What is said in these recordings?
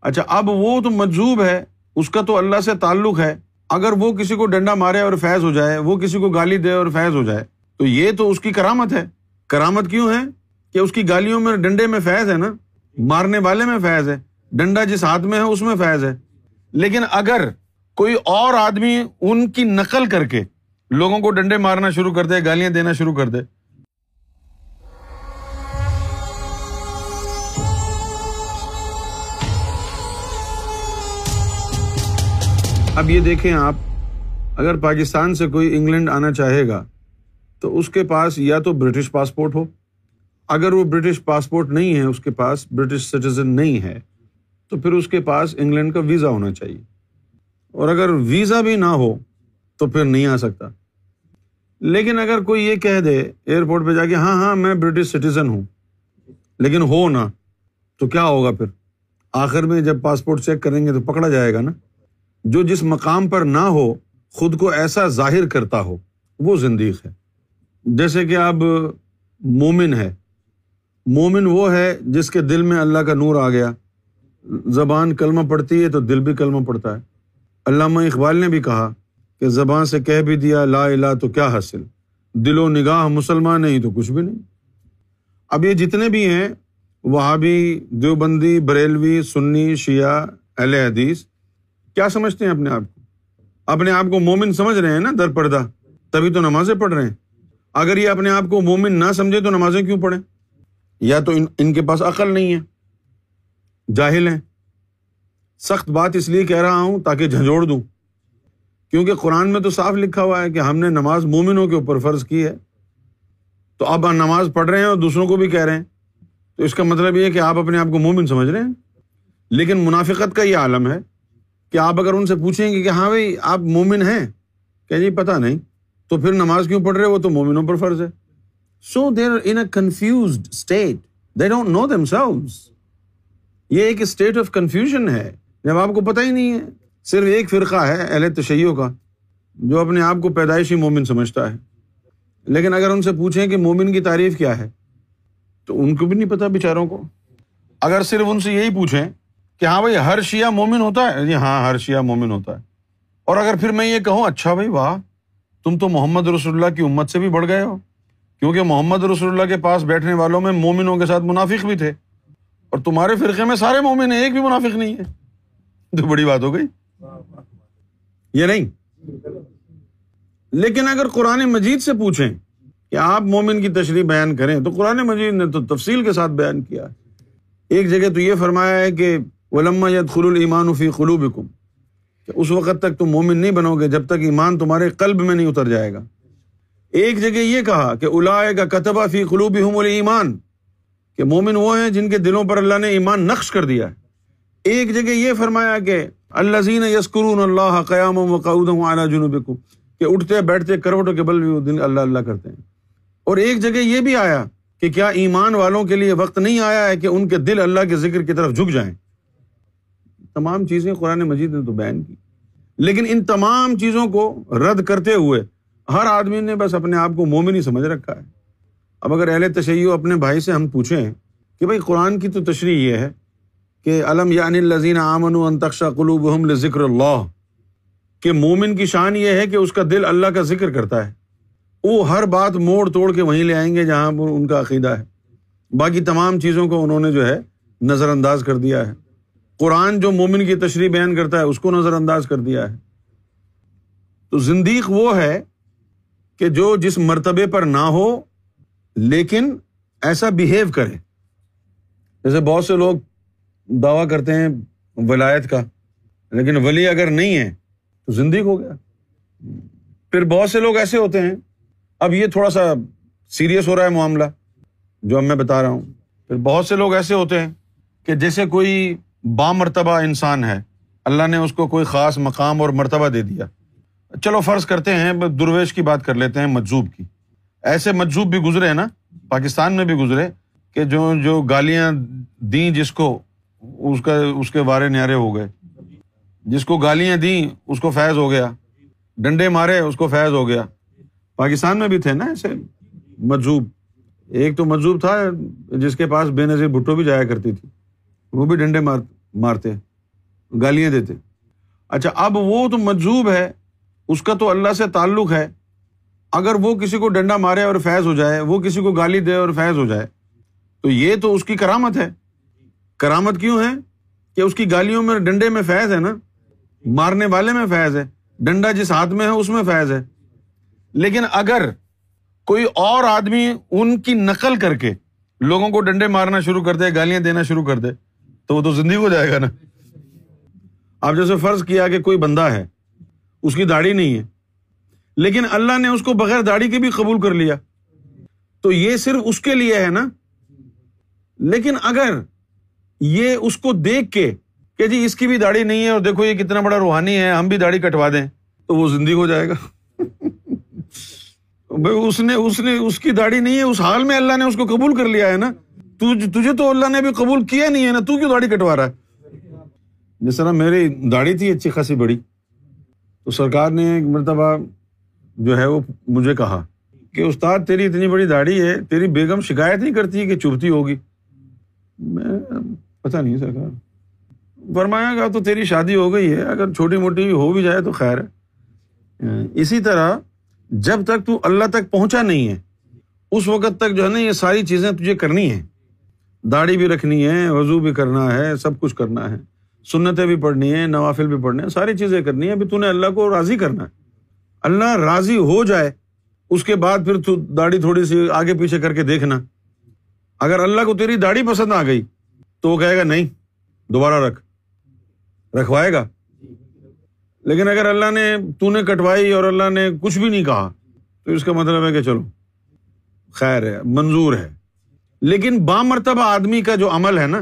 اچھا اب وہ تو مجزوب ہے، اس کا تو اللہ سے تعلق ہے۔ اگر وہ کسی کو ڈنڈا مارے اور فیض ہو جائے، وہ کسی کو گالی دے اور فیض ہو جائے، تو یہ تو اس کی کرامت ہے۔ کرامت کیوں ہے؟ کہ اس کی گالیوں میں ڈنڈے میں فیض ہے نا؟ مارنے والے میں فیض ہے، ڈنڈا جس ہاتھ میں ہے، اس میں فیض ہے۔ لیکن اگر کوئی اور آدمی ان کی نقل کر کے لوگوں کو ڈنڈے مارنا شروع کر دے، گالیاں دینا شروع کر دے اب یہ دیکھیں آپ، اگر پاکستان سے کوئی انگلینڈ آنا چاہے گا، تو اس کے پاس یا تو برٹش پاسپورٹ ہو۔ اگر وہ برٹش پاسپورٹ نہیں ہے، اس کے پاس برٹش سٹیزن نہیں ہے، تو پھر اس کے پاس انگلینڈ کا ویزا ہونا چاہیے۔ اور اگر ویزا بھی نہ ہو، تو پھر نہیں آ سکتا۔ لیکن اگر کوئی یہ کہہ دے ایئرپورٹ پہ جا کے ہاں ہاں میں برٹش سٹیزن ہوں، لیکن ہو نا، تو کیا ہوگا پھر؟ آخر میں جب پاسپورٹ چیک کریں گے تو پکڑا جائے گا نا۔ جو جس مقام پر نہ ہو، خود کو ایسا ظاہر کرتا ہو، وہ زندگی ہے۔ جیسے کہ اب مومن ہے۔ مومن وہ ہے جس کے دل میں اللہ کا نور آ گیا۔ زبان کلمہ پڑتی ہے تو دل بھی کلمہ پڑتا ہے۔ علامہ اقبال نے بھی کہا کہ زبان سے کہہ بھی دیا، لا الہ تو کیا حاصل؟ دل و نگاہ مسلمان نہیں تو کچھ بھی نہیں۔ اب یہ جتنے بھی ہیں، وہابی، دیوبندی، بریلوی، سنی، شیعہ، اہل حدیث کیا سمجھتے ہیں اپنے آپ کو؟ اپنے آپ کو مومن سمجھ رہے ہیں نا در پردہ، تبھی تو نمازیں پڑھ رہے ہیں۔ اگر یہ اپنے آپ کو مومن نہ سمجھے تو نمازیں کیوں پڑھیں؟ یا تو ان کے پاس عقل نہیں ہے؟ جاہل ہیں۔ سخت بات اس لیے کہہ رہا ہوں تاکہ جھنجھوڑ دوں۔ کیونکہ قرآن میں تو صاف لکھا ہوا ہے کہ ہم نے نماز مومنوں کے اوپر فرض کی ہے۔ تو اب نماز پڑھ رہے ہیں اور دوسروں کو بھی کہہ رہے ہیں۔ تو اس کا مطلب یہ کہ آپ اپنے آپ کو مومن سمجھ رہے ہیں۔ لیکن منافقت کا یہ عالم ہے کہ آپ اگر ان سے پوچھیں گے کہ ہاں بھائی، آپ مومن ہیں؟ کہ جی پتا نہیں۔ تو پھر نماز کیوں پڑھ رہے وہ تو مومنوں پر فرض ہے۔ So there in a confused state they don't know themselves یہ ایک اسٹیٹ آف کنفیوژن ہے۔ جب آپ کو پتہ ہی نہیں ہے۔ صرف ایک فرقہ ہے، اہل تشیعوں کا، جو اپنے آپ کو پیدائشی مومن سمجھتا ہے۔ لیکن اگر ان سے پوچھیں کہ مومن کی تعریف کیا ہے، تو ان کو بھی نہیں پتا بیچاروں کو۔ اگر صرف ان سے یہی پوچھیں کہ ہاں بھائی، ہر شیعہ مومن ہوتا ہے؟ جی ہاں ہر شیعہ مومن ہوتا ہے۔ اور اگر پھر میں یہ کہوں اچھا بھائی، واہ، تم تو محمد رسول اللہ کی امت سے بھی بڑھ گئے ہو۔ کیونکہ محمد رسول اللہ کے پاس بیٹھنے والوں میں مومنوں کے ساتھ منافق بھی تھے۔ اور تمہارے فرقے میں سارے مومن ہیں، ایک بھی منافق نہیں ہے۔ تو بڑی بات ہو گئی۔ یہ نہیں۔ لیکن اگر قرآن مجید سے پوچھیں کہ آپ مومن کی تشریح بیان کریں، تو قرآن مجید نے تو تفصیل کے ساتھ بیان کیا۔ ایک جگہ تو یہ فرمایا ہے کہ ولما ید خل المان فی خلوب کہ اس وقت تک تم مومن نہیں بنو گے جب تک ایمان تمہارے قلب میں نہیں اتر جائے گا۔ ایک جگہ یہ کہا کہ الا کا کتبہ فی خلوب ایمان کہ مومن وہ ہیں جن کے دلوں پر اللہ نے ایمان نقش کر دیا ہے۔ ایک جگہ یہ فرمایا کہ اللہ زین یسکرون اللہ قیام و قعود اعلیٰ جنوب کہ اٹھتے بیٹھتے کروٹوں کے بل بھی وہ دن اللہ اللہ کرتے ہیں۔ اور ایک جگہ یہ بھی آیا کہ کیا ایمان والوں کے لیے وقت نہیں آیا ہے کہ ان کے دل اللہ کے ذکر کی طرف جھک جائیں۔ تمام چیزیں قرآن مجید نے تو بیان کی۔ لیکن ان تمام چیزوں کو رد کرتے ہوئے ہر آدمی نے بس اپنے آپ کو مومن ہی سمجھ رکھا ہے۔ اب اگر اہل تشیع اپنے بھائی سے ہم پوچھیں کہ بھائی قرآن کی تو تشریح یہ ہے کہ علم یعنی الزین امن و انتخشا قلوب حمل ذکر اللہ۔ کہ مومن کی شان یہ ہے کہ اس کا دل اللہ کا ذکر کرتا ہے۔ وہ ہر بات موڑ توڑ کے وہیں لے آئیں گے جہاں پر ان کا عقیدہ ہے۔ باقی تمام چیزوں کو انہوں نے جو ہے نظر انداز کر دیا ہے۔ قرآن جو مومن کی تشریح بیان کرتا ہے، اس کو نظر انداز کر دیا ہے۔ تو زندیق وہ ہے کہ جو جس مرتبے پر نہ ہو، لیکن ایسا بہیو کرے۔ جیسے بہت سے لوگ دعویٰ کرتے ہیں ولایت کا، لیکن ولی اگر نہیں ہے، تو زندگی ہو گیا۔ پھر بہت سے لوگ ایسے ہوتے ہیں۔ اب یہ تھوڑا سا سیریس ہو رہا ہے معاملہ، جو اب میں بتا رہا ہوں۔ پھر بہت سے لوگ ایسے ہوتے ہیں کہ جیسے کوئی بامرتبہ انسان ہے۔ اللہ نے اس کو کوئی خاص مقام اور مرتبہ دے دیا۔ چلو فرض کرتے ہیں درویش کی بات کر لیتے ہیں مجزوب کی۔ ایسے مجزوب بھی گزرے ہیں نا، پاکستان میں بھی گزرے کہ جو جو گالیاں دیں جس کو اس کا، اس کے بارے نیارے ہو گئے۔ جس کو گالیاں دیں، اس کو فیض ہو گیا۔ ڈنڈے مارے، اس کو فیض ہو گیا۔ پاکستان میں بھی تھے نا ایسے مجزوب ایک تو مجزوب تھا جس کے پاس بے نظیر بھٹو بھی جایا کرتی تھی۔ وہ بھی ڈنڈے مار، مارتے گالیاں دیتے اچھا اب وہ تو مجزوب ہے، اس کا تو اللہ سے تعلق ہے۔ اگر وہ کسی کو ڈنڈا مارے اور فیض ہو جائے، وہ کسی کو گالی دے اور فیض ہو جائے، تو یہ تو اس کی کرامت ہے۔ کرامت کیوں ہے؟ کہ اس کی گالیوں میں ڈنڈے میں فیض ہے نا۔ مارنے والے میں فیض ہے، ڈنڈا جس ہاتھ میں ہے، اس میں فیض ہے۔ لیکن اگر کوئی اور آدمی ان کی نقل کر کے لوگوں کو ڈنڈے مارنا شروع کر دے، گالیاں دینا شروع کر دے تو وہ تو زندگی ہو جائے گا نا۔ آپ جیسے فرض کیا کہ کوئی بندہ ہے، اس کی داڑھی نہیں ہے، لیکن اللہ نے اس کو بغیر داڑھی کے بھی قبول کر لیا۔ تو یہ صرف اس کے لیے ہے نا۔ لیکن اگر یہ اس کو دیکھ کے کہ جی اس کی بھی داڑھی نہیں ہے اور دیکھو یہ کتنا بڑا روحانی ہے، ہم بھی داڑھی کٹوا دیں، تو وہ زندگی ہو جائے گا۔ بھائی اس نے اس نے، اس کی داڑھی نہیں ہے، اس حال میں اللہ نے اس کو قبول کر لیا ہے نا۔ تجھے تو اللہ نے بھی قبول کیا نہیں ہے نا، تو کیوں داڑھی کٹوا رہا ہے؟ جس طرح میری داڑھی تھی اچھی خاصی بڑی، تو سرکار نے ایک مرتبہ جو ہے وہ مجھے کہا کہ استاد، تیری اتنی بڑی داڑھی ہے، تیری بیگم شکایت نہیں کرتی کہ چبھتی ہوگی؟ میں پتا نہیں سرکار۔ فرمایا گا تو تیری شادی ہو گئی ہے، اگر چھوٹی موٹی ہو بھی جائے تو خیر ہے۔ اسی طرح جب تک تو اللہ تک پہنچا نہیں ہے، اس وقت تک جو ہے نا یہ ساری چیزیں تجھے کرنی ہے داڑھی بھی رکھنی ہے، وضو بھی کرنا ہے، سب کچھ کرنا ہے۔ سنتیں بھی پڑھنی ہے نوافل بھی پڑھنے ہیں، ساری چیزیں کرنی ہے ابھی تو نے اللہ کو راضی کرنا ہے۔ اللہ راضی ہو جائے، اس کے بعد پھر تو داڑھی تھوڑی سی آگے پیچھے کر کے دیکھنا۔ اگر اللہ کو تیری داڑھی پسند آ گئی، تو وہ کہے گا نہیں، دوبارہ رکھ۔ رکھوائے گا۔ لیکن اگر اللہ نے، تو نے کٹوائی اور اللہ نے کچھ بھی نہیں کہا، تو اس کا مطلب ہے کہ چلو، خیر ہے، منظور ہے۔ لیکن بامرتبہ آدمی کا جو عمل ہے نا،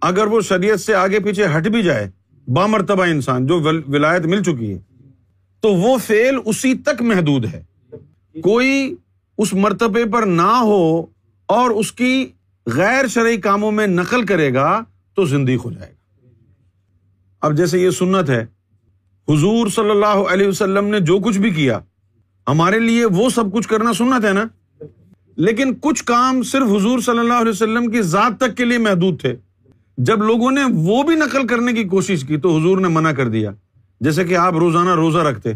اگر وہ شریعت سے آگے پیچھے ہٹ بھی جائے، بامرتبہ انسان جو ولایت مل چکی ہے، تو وہ فیل اسی تک محدود ہے۔ کوئی اس مرتبے پر نہ ہو اور اس کی غیر شرعی کاموں میں نقل کرے گا، تو زندگی ہو جائے گا۔ اب جیسے یہ سنت ہے، حضور صلی اللہ علیہ وسلم نے جو کچھ بھی کیا، ہمارے لیے وہ سب کچھ کرنا سنت ہے نا۔ لیکن کچھ کام صرف حضور صلی اللہ علیہ وسلم کی ذات تک کے لیے محدود تھے۔ جب لوگوں نے وہ بھی نقل کرنے کی کوشش کی تو حضور نے منع کر دیا۔ جیسے کہ آپ روزانہ روزہ رکھتے،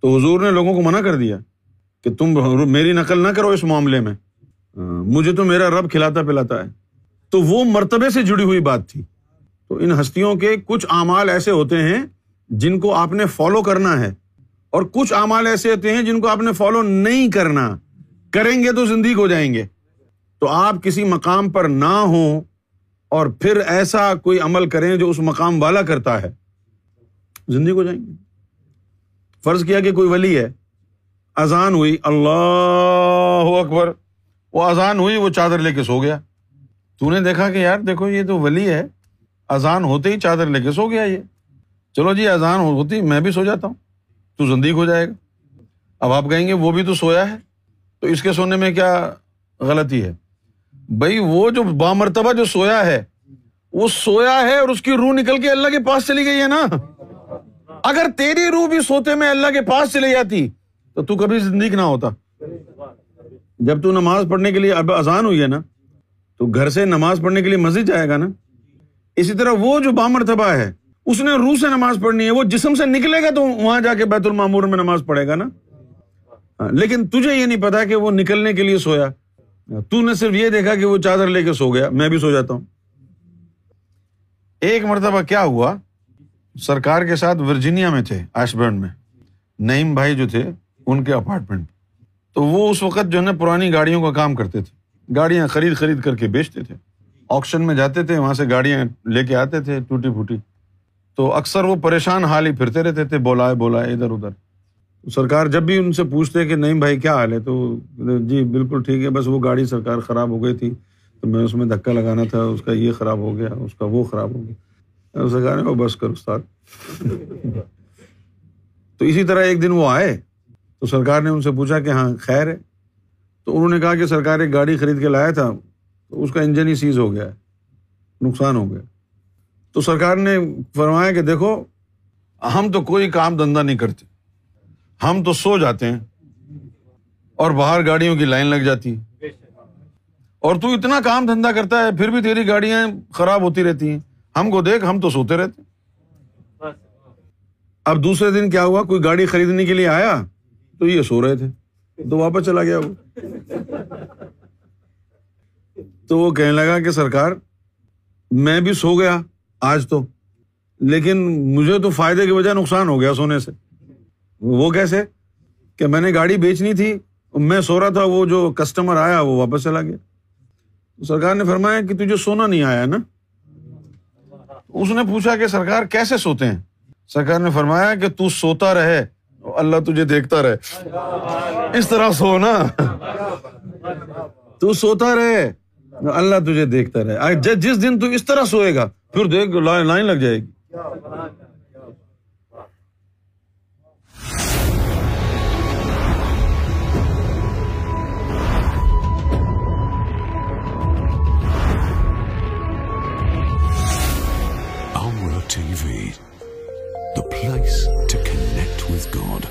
تو حضور نے لوگوں کو منع کر دیا کہ تم میری نقل نہ کرو اس معاملے میں۔ مجھے تو میرا رب کھلاتا پلاتا ہے۔ تو وہ مرتبے سے جڑی ہوئی بات تھی۔ تو ان ہستیوں کے کچھ اعمال ایسے ہوتے ہیں جن کو آپ نے فالو کرنا ہے۔ اور کچھ اعمال ایسے ہوتے ہیں جن کو آپ نے فالو نہیں کرنا۔ کریں گے تو زندگی ہو جائیں گے۔ تو آپ کسی مقام پر نہ ہوں اور پھر ایسا کوئی عمل کریں جو اس مقام والا کرتا ہے۔ زندگی ہو جائیں گے۔ فرض کیا کہ کوئی ولی ہے۔ اذان ہوئی، اللہ اکبر۔ وہ اذان ہوئی، وہ چادر لے کے سو گیا۔ تو نے دیکھا کہ یار دیکھو، یہ تو ولی ہے۔ اذان ہوتے ہی چادر لے کے سو گیا یہ۔ چلو جی اذان ہوتی، میں بھی سو جاتا ہوں۔ تو زندگی ہو جائے گا۔ اب آپ کہیں گے، وہ بھی تو سویا ہے۔ تو اس کے سونے میں کیا غلطی ہے؟ بھائی وہ جو بامرتبہ جو سویا ہے، وہ سویا ہے اور اس کی روح نکل کے اللہ کے پاس چلی گئی ہے نا؟ اگر تیری روح بھی سوتے میں اللہ کے پاس چلی جاتی، تو تو کبھی زندگی نہ ہوتا۔ جب تو نماز پڑھنے کے لیے اب اذان ہوئی ہے نا، تو گھر سے نماز پڑھنے کے لیے مسجد جائے گا نا؟ اسی طرح وہ جو بامرتبہ ہے، اس نے روح سے نماز پڑھنی ہے، وہ جسم سے نکلے گا تو وہاں جا کے بیت المامور میں نماز پڑھے گا نا؟ ہاں، لیکن تجھے یہ نہیں پتا کہ وہ نکلنے کے لیے سویا۔ تو نے صرف یہ دیکھا کہ وہ چادر لے کے سو گیا۔ میں بھی سو جاتا ہوں۔ ایک مرتبہ کیا ہوا؟ سرکار کے ساتھ ورجینیا میں تھے آشبرن میں۔ نعیم بھائی جو تھے، ان کے اپارٹمنٹ تو وہ اس وقت جو ہے نا، پرانی گاڑیوں کا کام کرتے تھے۔ گاڑیاں خرید خرید کر کے بیچتے تھے۔ آکشن میں جاتے تھے، وہاں سے گاڑیاں لے کے آتے تھے، ٹوٹی پھوٹی۔ تو اکثر وہ پریشان حال ہی پھرتے رہتے تھے، بولائے بولائے ادھر ادھر۔ سرکار جب بھی ان سے پوچھتے کہ نہیں بھائی کیا حال ہے، تو جی بالکل ٹھیک ہے، بس وہ گاڑی سرکار خراب ہو گئی تھی، تو میں اس میں دھکا لگانا تھا، اس کا یہ خراب ہو گیا، اس کا وہ خراب ہو گیا۔ سرکار نے وہ بس کر استاد۔ تو اسی طرح ایک دن وہ آئے، تو سرکار نے ان سے پوچھا کہ ہاں خیر ہے۔ تو انہوں نے کہا کہ سرکار ایک گاڑی خرید کے لایا تھا، تو اس کا انجن ہی سیز ہو گیا ہے نقصان ہو گیا۔ تو سرکار نے فرمایا کہ دیکھو، ہم تو کوئی کام دھندا نہیں کرتے۔ ہم تو سو جاتے ہیں اور باہر گاڑیوں کی لائن لگ جاتی ہے۔ اور تو اتنا کام دھندا کرتا ہے، پھر بھی تیری گاڑیاں خراب ہوتی رہتی ہیں۔ ہم کو دیکھ، ہم تو سوتے رہتے اب دوسرے دن کیا ہوا؟ کوئی گاڑی خریدنے کے لیے آیا؟ تو یہ سو رہے تھے۔ تو واپس چلا گیا وہ۔ تو وہ کہنے لگا کہ سرکار، میں بھی سو گیا آج تو، لیکن مجھے تو فائدے کی وجہ نقصان ہو گیا سونے سے۔ وہ کیسے؟ کہ میں نے گاڑی بیچنی تھی، میں سو رہا تھا، وہ جو کسٹمر آیا، وہ واپس چلا گیا۔ سرکار نے فرمایا کہ تجھے سونا نہیں آیا نا؟ اس نے پوچھا کہ سرکار کیسے سوتے ہیں؟ سرکار نے فرمایا کہ تو سوتا رہے اللہ تجھے دیکھتا رہے۔ اس طرح سو نا۔ تو سوتا رہے اللہ تجھے دیکھتا رہے۔ جس دن تو اس طرح سوئے گا، پھر دیکھ لائن لگ جائے گی۔ TV, the place to connect with God.